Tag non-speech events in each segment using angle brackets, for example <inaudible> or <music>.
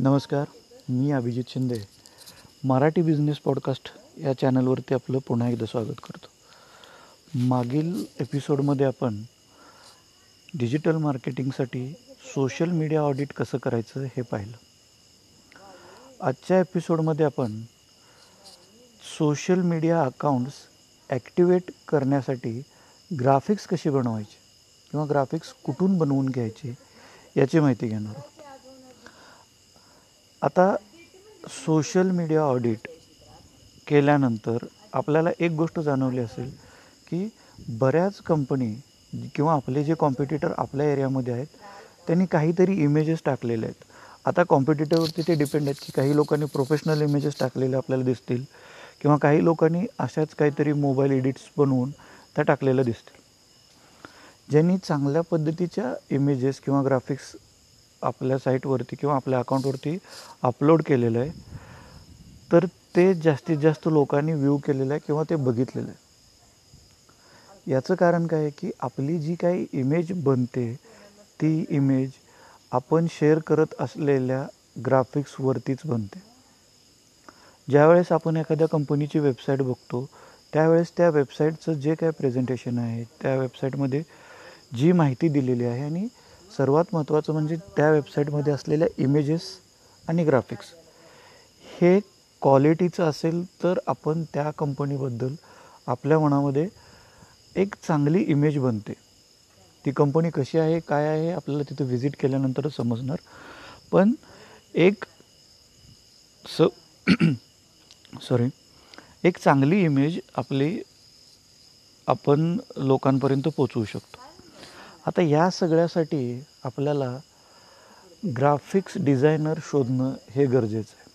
नमस्कार मी Abhijit Shinde. Marathi business podcast या चॅनलवरती आपलं पुन्हा एकदा स्वागत करतो. मागील एपिसोडमध्ये आपण डिजिटल मार्केटिंगसाठी सोशल मीडिया ऑडिट कसं करायचं हे पाहिलं. आजच्या एपिसोडमध्ये आपण सोशल मीडिया अकाउंट्स ॲक्टिवेट करण्यासाठी ग्राफिक्स कशी बनवायची किंवा ग्राफिक्स कुठून बनवून घ्यायचे याची माहिती घेणार आहोत. आता सोशल मीडिया ऑडिट केल्यानंतर आपल्याला एक गोष्ट जाणवली असेल की बऱ्याच कंपनी किंवा आपले जे कॉम्पिटिटर आपल्या एरियामध्ये आहेत त्यांनी काहीतरी इमेजेस टाकलेले आहेत. आता कॉम्पिटिटरवरती ते डिपेंड आहेत की काही लोकांनी प्रोफेशनल इमेजेस टाकलेले आपल्याला दिसतील किंवा काही लोकांनी अशाच काहीतरी मोबाईल एडिट्स बनवून त्या टाकलेल्या दिसतील. ज्यांनी चांगल्या पद्धतीच्या इमेजेस किंवा ग्राफिक्स आपल्या साईटवरती किंवा आपल्या अकाउंटवरती अपलोड केलेलं आहे. तर ते जास्तीत जास्त लोकांनी व्ह्यू केलेलं आहे किंवा ते बघितलेलं आहे. याचं कारण काय आहे की आपली जी काही इमेज बनते ती इमेज आपण शेअर करत असलेल्या ग्राफिक्सवरतीच बनते. ज्यावेळेस आपण एखाद्या कंपनीची वेबसाईट बघतो त्यावेळेस त्या वेबसाईटचं जे काय प्रेझेंटेशन आहे त्या वेबसाईटमध्ये जी माहिती दिलेली आहे आणि सर्वात महत्त्वाचं म्हणजे त्या वेबसाईटमध्ये असलेल्या इमेजेस आणि ग्राफिक्स हे क्वालिटीचं असेल तर आपण त्या कंपनीबद्दल आपल्या मनामध्ये एक चांगली इमेज बनते. ती कंपनी कशी आहे काय आहे आपल्याला तिथं व्हिजिट केल्यानंतरच समजणार. पण एक स <clears throat> सॉरी एक चांगली इमेज आपली आपण लोकांपर्यंत पोचवू शकतो. आता या सगळ्यासाठी आपल्याला ग्राफिक्स डिझायनर शोधणं हे गरजेचं आहे.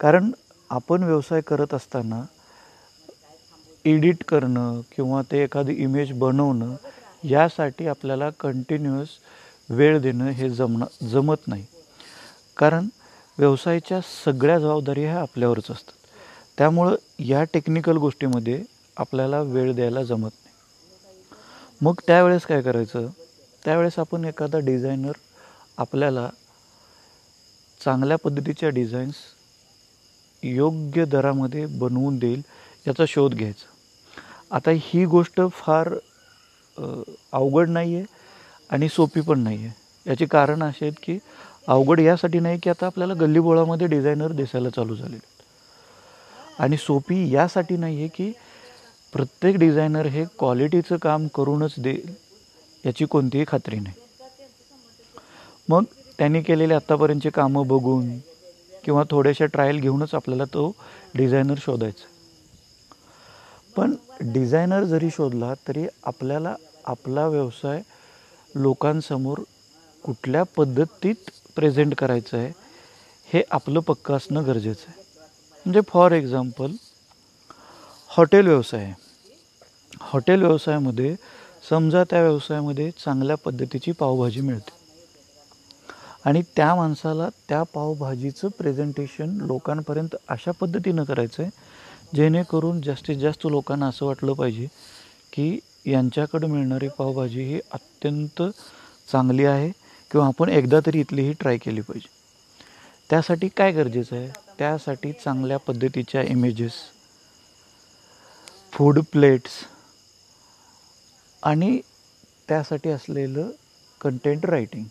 कारण आपण व्यवसाय करत असताना एडिट करणं किंवा ते एखादी इमेज बनवणं यासाठी आपल्याला कंटिन्युअस वेळ देणं हे जमणं जमत नाही. कारण व्यवसायाच्या सगळ्या जबाबदारी ह्या आपल्यावरच असतात. त्यामुळं या टेक्निकल गोष्टीमध्ये आपल्याला वेळ द्यायला जमत नाही. मग त्यावेळेस काय करायचं? त्यावेळेस आपण एखादा डिझायनर आपल्याला चांगल्या पद्धतीच्या डिझाईन्स योग्य दरामध्ये बनवून देईल याचा शोध घ्यायचा. आता ही गोष्ट फार अवघड नाही आहे आणि सोपी पण नाही आहे याची कारण असे आहेत की अवघड यासाठी नाही की आता आपल्याला गल्लीबोळामध्ये डिझायनर दिसायला चालू झालेले आहेत. आणि सोपी यासाठी नाही आहे की प्रत्येक डिझायनर हे क्वालिटीचं काम करूनच देईल याची कोणतीही खात्री नाही. मग त्यांनी केलेले आत्तापर्यंतचे कामं बघून किंवा थोड्याशा ट्रायल घेऊनच आपल्याला तो डिझायनर शोधायचा. पण डिझायनर जरी शोधला तरी आपल्याला आपला व्यवसाय लोकांसमोर कुठल्या पद्धतीत प्रेझेंट करायचं आहे हे आपलं पक्क असणं गरजेचं आहे. म्हणजे फॉर एक्झाम्पल हॉटेल व्यवसाय आहे. हॉटेल व्यवसायामध्ये समजा त्या व्यवसायामध्ये चांगल्या पद्धतीची पावभाजी मिळते. आणि त्या माणसाला त्या पावभाजीचं प्रेझेंटेशन लोकांपर्यंत अशा पद्धतीनं करायचं आहे जेणेकरून जास्तीत जास्त लोकांना असं वाटलं पाहिजे की यांच्याकडं मिळणारी पावभाजी ही अत्यंत चांगली आहे किंवा आपण एकदा तरी इथली ही ट्राय केली पाहिजे. त्यासाठी काय गरजेचं आहे? त्यासाठी चांगल्या पद्धतीच्या इमेजेस फूड प्लेट्स आणि त्यासाठी असलेलं कंटेंट रायटिंग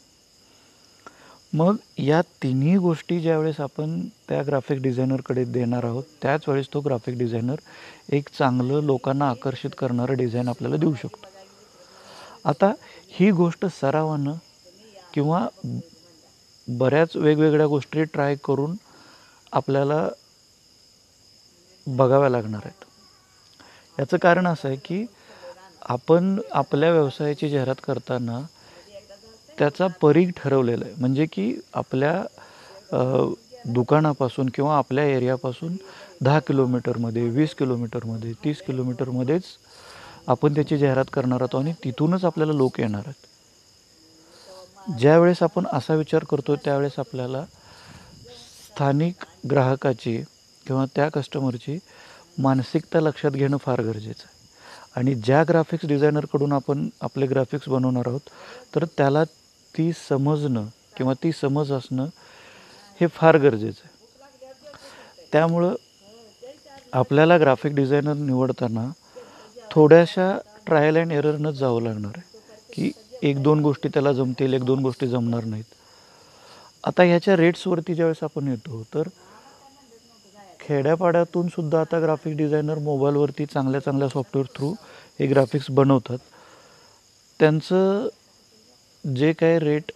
मग या तिन्ही गोष्टी ज्यावेळेस आपण त्या ग्राफिक डिझायनरकडे देणार आहोत त्याच वेळेस तो ग्राफिक डिझायनर एक चांगलं लोकांना आकर्षित करणारं डिझाईन आपल्याला देऊ शकतो. आता ही गोष्ट सरावानं किंवा बऱ्याच वेगवेगळ्या गोष्टी ट्राय करून आपल्याला बघाव्या लागणार आहेत. याचं कारण असं आहे की आपण आपल्या व्यवसायाची जाहिरात करताना त्याचा परीघ ठरवलेला आहे. म्हणजे की आपल्या दुकानापासून किंवा आपल्या एरियापासून दहा किलोमीटरमध्ये वीस किलोमीटरमध्ये तीस किलोमीटरमध्येच आपण त्याची जाहिरात करणार आहोत आणि तिथूनच आपल्याला लोक येणार आहेत. ज्यावेळेस आपण असा विचार करतो त्यावेळेस आपल्याला स्थानिक ग्राहकाची किंवा त्या कस्टमरची मानसिकता लक्षात घेणं फार गरजेचं आहे. आणि ज्या ग्राफिक्स डिझायनरकडून आपण आपले ग्राफिक्स बनवणार आहोत तर त्याला ती समजणं किंवा ती समज असणं हे फार गरजेचं आहे. त्यामुळं आपल्याला ग्राफिक डिझायनर निवडताना थोड्याशा ट्रायल अँड एररनंच जावं लागणार आहे की एक दोन गोष्टी त्याला जमतील एक दोन गोष्टी जमणार नाहीत. आता ह्याच्या रेट्सवरती ज्यावेळेस आपण येतो तर खेड्यापाड्यातून सुद्धा आता ग्राफिक्स डिझायनर मोबाईलवरती चांगल्या चांगल्या सॉफ्टवेअर थ्रू हे ग्राफिक्स बनवतात. त्यांचं जे काय रेट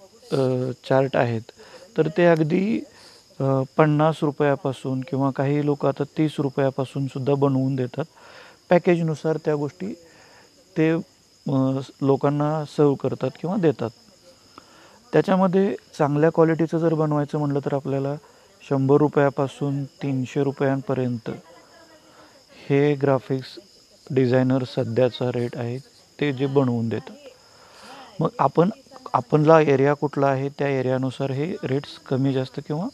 चार्ट आहेत तर ते अगदी पन्नास रुपयापासून किंवा काही लोक आता तीस रुपयापासून सुद्धा बनवून देतात. पॅकेजनुसार त्या गोष्टी ते लोकांना सर्व करतात किंवा देतात. त्याच्यामध्ये चांगल्या क्वालिटीचं जर बनवायचं म्हटलं तर आपल्याला शंभर रुपयापासून तीनशे रुपयांपर्यंत. हे ग्राफिक्स डिझायनर सध्याचा रेट आहे ते जे बनवून देतात. मग आपण आपणला एरिया कुठला आहे त्या एरियानुसार हे रेट्स कमी जास्त किंवा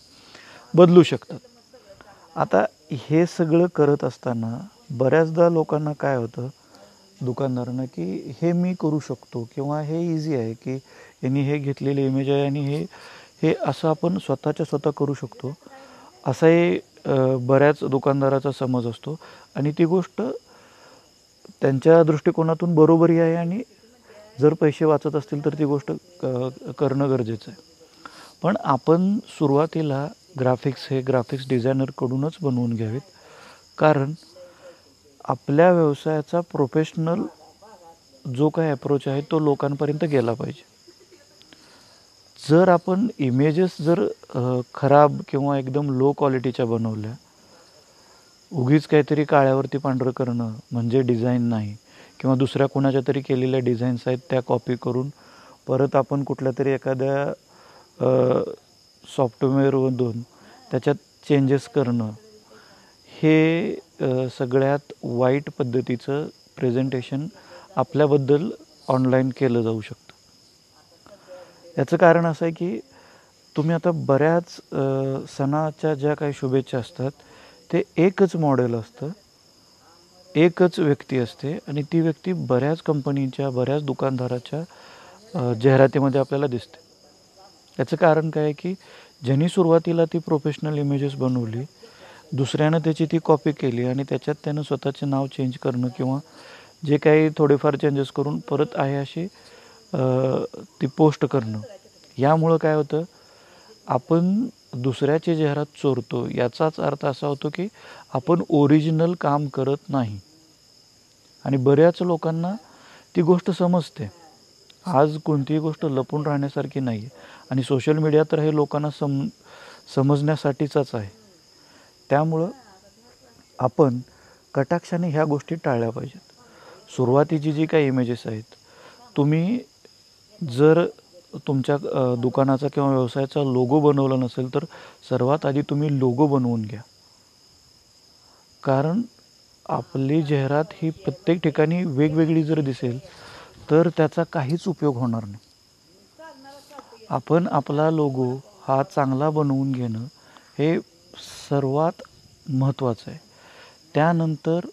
बदलू शकतात. आता हे सगळं करत असताना बऱ्याचदा लोकांना काय होतं दुकानदारांना की हे मी करू शकतो किंवा हे इझी आहे की यांनी हे घेतलेले इमेज आहे आणि हे हे असं आपण स्वतःच्या स्वतः करू शकतो. असाही बऱ्याच दुकानदाराचा समज असतो. आणि ती गोष्ट त्यांच्या दृष्टिकोनातून बरोबरी आहे आणि जर पैसे वाचत असतील तर ती गोष्ट करणं गरजेचं आहे. पण आपण सुरुवातीला ग्राफिक्स हे ग्राफिक्स डिझायनरकडूनच बनवून घ्यावेत. कारण आपल्या व्यवसायाचा प्रोफेशनल जो काही अप्रोच आहे तो लोकांपर्यंत गेला पाहिजे. जर आपण इमेजेस जर खराब किंवा एकदम लो क्वालिटीच्या बनवल्या उगीच काहीतरी काळ्यावरती पांढरं करणं म्हणजे डिझाईन नाही. किंवा दुसऱ्या कोणाच्या तरी केलेल्या डिझाईन्स आहेत त्या कॉपी करून परत आपण कुठल्या तरी एखाद्या सॉफ्टवेअरमधून त्याच्यात चेंजेस करणं हे सगळ्यात वाईट पद्धतीचं प्रेझेंटेशन आपल्याबद्दल ऑनलाईन केलं जाऊ शकतं. याचं कारण असं आहे की तुम्ही आता बऱ्याच सणाच्या ज्या काही शुभेच्छा असतात ते एकच मॉडेल असतं एकच व्यक्ती असते आणि ती व्यक्ती बऱ्याच कंपनीच्या बऱ्याच दुकानदाराच्या जाहिरातीमध्ये आपल्याला दिसते. याचं कारण काय आहे की ज्यांनी सुरुवातीला ती प्रोफेशनल इमेजेस बनवली दुसऱ्यानं त्याची ती कॉपी केली आणि त्याच्यात त्यानं स्वतःचे नाव चेंज करणं किंवा जे काही थोडेफार चेंजेस करून परत आहे अशी ती पोस्ट करणं. यामुळं काय होतं आपण दुसऱ्याची जाहिरात चोरतो. याचाच अर्थ असा होतो की आपण ओरिजिनल काम करत नाही. आणि बऱ्याच लोकांना ती गोष्ट समजते. आज कोणतीही गोष्ट लपून राहण्यासारखी नाही आहे आणि सोशल मीडिया तर हे लोकांना सम समजण्यासाठीचाच आहे. त्यामुळं आपण कटाक्षाने ह्या गोष्टी टाळल्या पाहिजेत. सुरुवातीची जी काही इमेजेस आहेत तुम्ही जर तुमच्या दुकानाचा किंवा व्यवसायाचा लोगो बनवला नसेल तर सर्वात आधी तुम्ही लोगो बनवून घ्या. कारण आपली जाहिरात ही प्रत्येक ठिकाणी वेगवेगळी जर दिसेल तर त्याचा काहीच उपयोग होणार नाही. आपण आपला लोगो हा चांगला बनवून घेणं हे सर्वात महत्त्वाचं आहे. त्यानंतर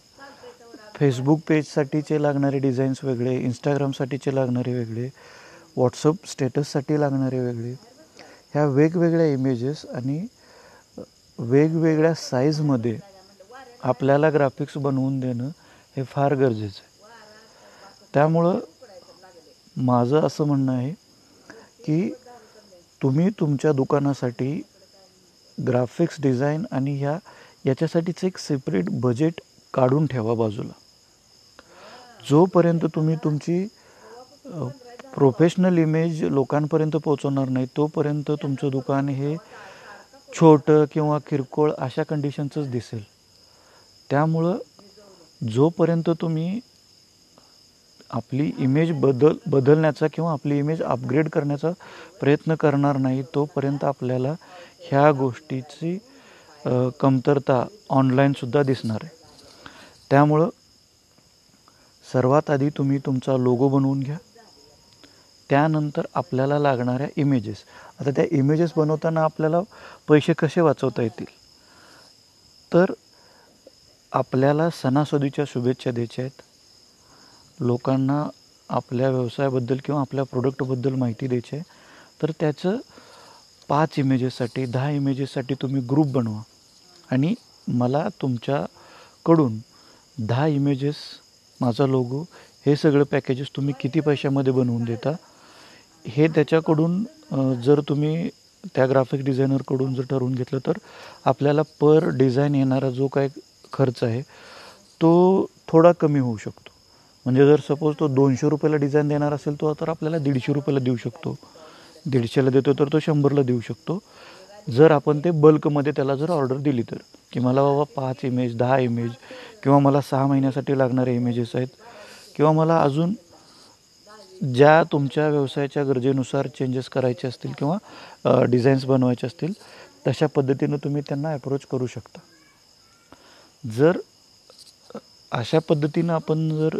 फेसबुक पेजसाठीचे लागणारे डिझाईन्स वेगळे इंस्टाग्रामसाठीचे लागणारे वेगळे व्हॉट्सअप स्टेटससाठी लागणारे वेगळे. ह्या वेगवेगळ्या इमेजेस आणि वेगवेगळ्या साईजमध्ये आपल्याला ग्राफिक्स बनवून देणं हे फार गरजेचं आहे. त्यामुळं माझं असं म्हणणं आहे की तुम्ही तुमच्या दुकानासाठी ग्राफिक्स डिझाईन आणि ह्या याच्यासाठीच एक सेपरेट बजेट काढून ठेवा बाजूला. जोपर्यंत तुम्ही तुमची प्रोफेशनल इमेज लोकांपर्यंत पोचवणार नाही तोपर्यंत तुमचं दुकान हे छोटं किंवा किरकोळ अशा कंडिशनचंच दिसेल. त्यामुळं जोपर्यंत तुम्ही आपली इमेज बदल बदलण्याचा किंवा आपली इमेज अपग्रेड करण्याचा प्रयत्न करणार नाही तोपर्यंत आपल्याला ह्या गोष्टीची कमतरता ऑनलाईनसुद्धा दिसणार आहे. त्यामुळं सर्वात आधी तुम्ही तुमचा लोगो बनवून घ्या. त्यानंतर आपल्याला लागणाऱ्या इमेजेस आता त्या इमेजेस बनवताना आपल्याला पैसे कसे वाचवता येतील? तर आपल्याला सणासुदीच्या शुभेच्छा द्यायच्या आहेत. लोकांना आपल्या व्यवसायाबद्दल किंवा आपल्या प्रोडक्टबद्दल माहिती द्यायची आहे. तर त्याचं पाच इमेजेससाठी दहा इमेजेससाठी तुम्ही ग्रुप बनवा. आणि मला तुमच्याकडून दहा इमेजेस माझा लोगो हे सगळं पॅकेजेस तुम्ही किती पैशामध्ये बनवून देता? हे त्याच्याकडून जर तुम्ही त्या ग्राफिक डिझायनरकडून जर ठरवून घेतलं तर आपल्याला पर डिझाईन येणारा जो काय खर्च आहे तो थोडा कमी होऊ शकतो. म्हणजे जर सपोज तो दोनशे रुपयाला डिझाईन देणार असेल तो तर आपल्याला दीडशे रुपयाला देऊ शकतो. दीडशेला देतो तर तो शंभरला देऊ शकतो. जर आपण ते बल्कमध्ये त्याला जर ऑर्डर दिली तर की मला बाबा पाच इमेज दहा इमेज किंवा मला सहा महिन्यासाठी लागणारे इमेजेस आहेत किंवा मला अजून ज्या तुमच्या व्यवसायाच्या गरजेनुसार चेंजेस करायचे असतील किंवा डिझाईन्स बनवायचे असतील तशा पद्धतीनं तुम्ही त्यांना अप्रोच करू शकता. जर अशा पद्धतीनं आपण जर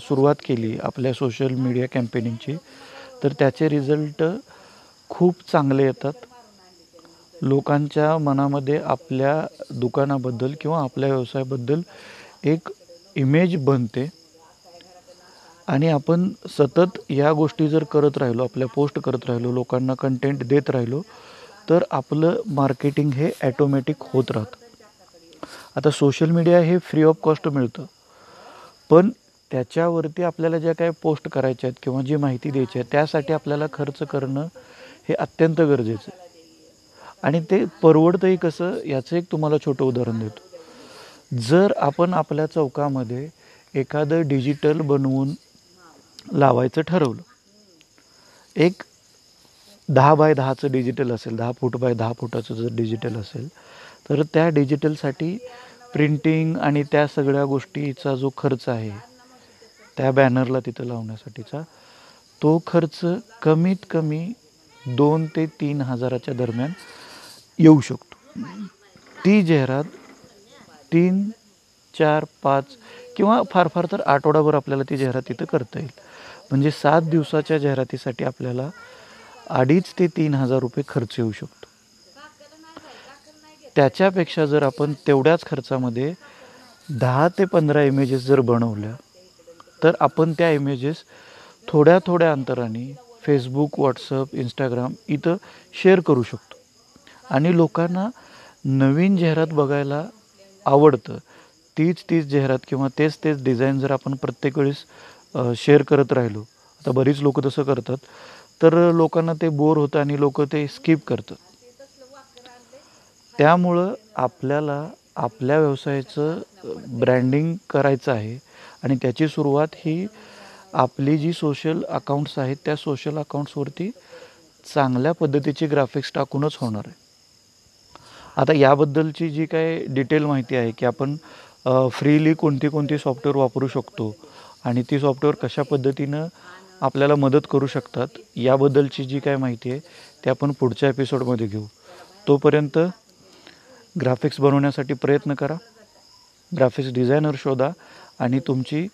सुरुवात केली आपल्या सोशल मीडिया कॅम्पेनिंगची तर त्याचे रिझल्ट खूप चांगले येतात. लोकांच्या मनामध्ये आपल्या दुकानाबद्दल किंवा आपल्या व्यवसायाबद्दल एक इमेज बनते. आणि आपण सतत या गोष्टी जर करत राहिलो आपल्या पोस्ट करत राहिलो लोकांना कंटेंट देत राहिलो तर आपलं मार्केटिंग हे ॲटोमॅटिक होत राहतं. आता सोशल मीडिया हे फ्री ऑफ कॉस्ट मिळतं. पण त्याच्यावरती आपल्याला ज्या काही पोस्ट करायच्या आहेत किंवा जी माहिती द्यायची आहे त्यासाठी आपल्याला खर्च करणं हे अत्यंत गरजेचं आहे. आणि ते परवडतंही कसं याचं एक तुम्हाला छोटं उदाहरण देतो. जर आपण आपल्या चौकामध्ये एखादं डिजिटल बनवून लावायचं ठरवलं. एक दहा बाय दहाचं डिजिटल असेल दहा फूट बाय दहा फुटाचं जर डिजिटल असेल तर त्या डिजिटलसाठी प्रिंटिंग आणि त्या सगळ्या गोष्टीचा जो खर्च आहे त्या बॅनरला तिथं लावण्यासाठीचा तो खर्च कमीत कमी दोन ते तीन हजाराच्या दरम्यान येऊ शकतो. ती जाहिरात तीन चार पाच किंवा फार फार तर आठवडाभर आपल्याला ती जाहिरात तिथं करता येईल. म्हणजे सात दिवसाच्या जाहिरातीसाठी आपल्याला अडीच ते तीन हजार रुपये खर्च येऊ शकतो. त्याच्यापेक्षा जर आपण तेवढ्याच खर्चामध्ये दहा ते पंधरा इमेजेस जर बनवल्या तर आपण त्या इमेजेस थोड्या थोड्या अंतराने फेसबुक व्हॉट्सअप इंस्टाग्राम इथं शेअर करू शकतो. आणि लोकांना नवीन जाहिरात बघायला आवडतं तीच तीच जाहिरात किंवा तेच तेच डिझाईन जर आपण प्रत्येक वेळेस शेअर करत राहिलो. आता बरीच लोक तसं करतात. तर लोकांना ते बोर होतं आणि लोक ते स्किप करतात. त्यामुळं आपल्याला आपल्या व्यवसायाचं ब्रँडिंग करायचं आहे आणि त्याची सुरुवात ही आपली जी सोशल अकाउंट्स आहेत त्या सोशल अकाउंट्सवरती चांगल्या पद्धतीची ग्राफिक्स टाकूनच होणार आहे. आता याबद्दलची जी काय डिटेल माहिती आहे की आपण फ्रीली कोणती कोणती सॉफ्टवेअर वापरू शकतो आणि ती सॉफ्टवेअर कशा पद्धतीनं आपल्याला मदत करू शकतात याबद्दलची जी काय माहिती आहे ते आपण पुढच्या एपिसोडमध्ये घेऊ. तोपर्यंत ग्राफिक्स बनवण्यासाठी प्रयत्न करा ग्राफिक्स डिझायनर शोधा आणि तुमची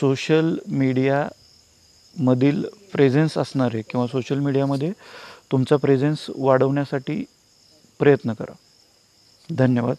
सोशल मीडियामधील प्रेझेन्स असणारे किंवा सोशल मीडियामध्ये तुमचा प्रेझेन्स वाढवण्यासाठी प्रयत्न करा. धन्यवाद.